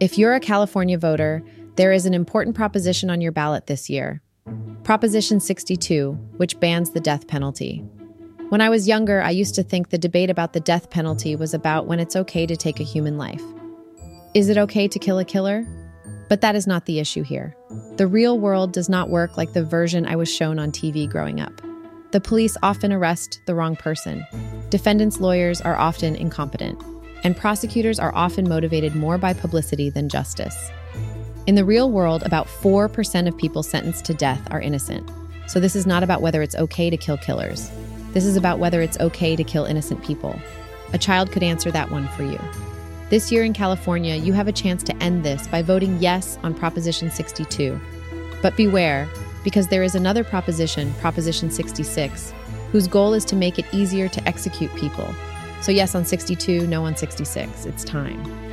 If you're a California voter, there is an important proposition on your ballot this year Proposition 62, which bans the death penalty. When I was younger, I used to think the debate about the death penalty was about when it's okay to take a human life. Is it okay to kill a killer? But that is not the issue here. The real world does not work like the version I was shown on TV growing up. The police often arrest the wrong person. Defendants' lawyers are often incompetent. And prosecutors are often motivated more by publicity than justice. In the real world, about 4% of people sentenced to death are innocent. So this is not about whether it's okay to kill killers. This is about whether it's okay to kill innocent people. A child could answer that one for you. This year in California, you have a chance to end this by voting yes on Proposition 62. But beware, because there is another proposition, Proposition 66, whose goal is to make it easier to execute people. So, yes on 62, no on 66. It's time.